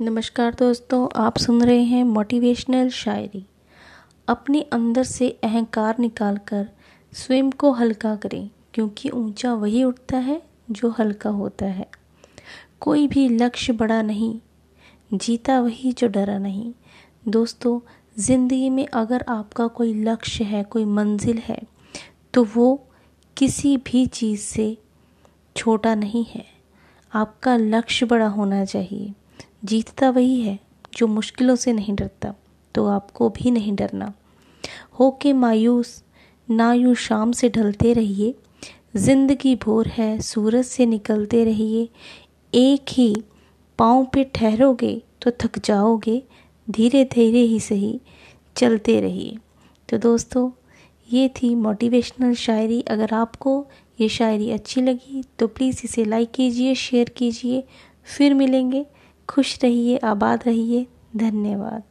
नमस्कार दोस्तों, आप सुन रहे हैं मोटिवेशनल शायरी। अपने अंदर से अहंकार निकालकर स्वयं को हल्का करें, क्योंकि ऊँचा वही उठता है जो हल्का होता है। कोई भी लक्ष्य बड़ा नहीं, जीता वही जो डरा नहीं। दोस्तों, ज़िंदगी में अगर आपका कोई लक्ष्य है, कोई मंजिल है तो वो किसी भी चीज़ से छोटा नहीं है। आपका लक्ष्य बड़ा होना चाहिए। जीतता वही है, जो मुश्किलों से नहीं डरता तो आपको भी नहीं डरना। हो के मायूस, ना यूँ शाम से ढलते रहिए। ज़िंदगी भोर है, सूरज से निकलते रहिए। एक ही पाँव पे ठहरोगे तो थक जाओगे। धीरे धीरे ही सही चलते रहिए। तो दोस्तों, ये थी मोटिवेशनल शायरी। अगर आपको ये शायरी अच्छी लगी तो प्लीज़ इसे लाइक कीजिए शेयर कीजिए। फिर मिलेंगे। खुश रहिए आबाद रहिए। धन्यवाद।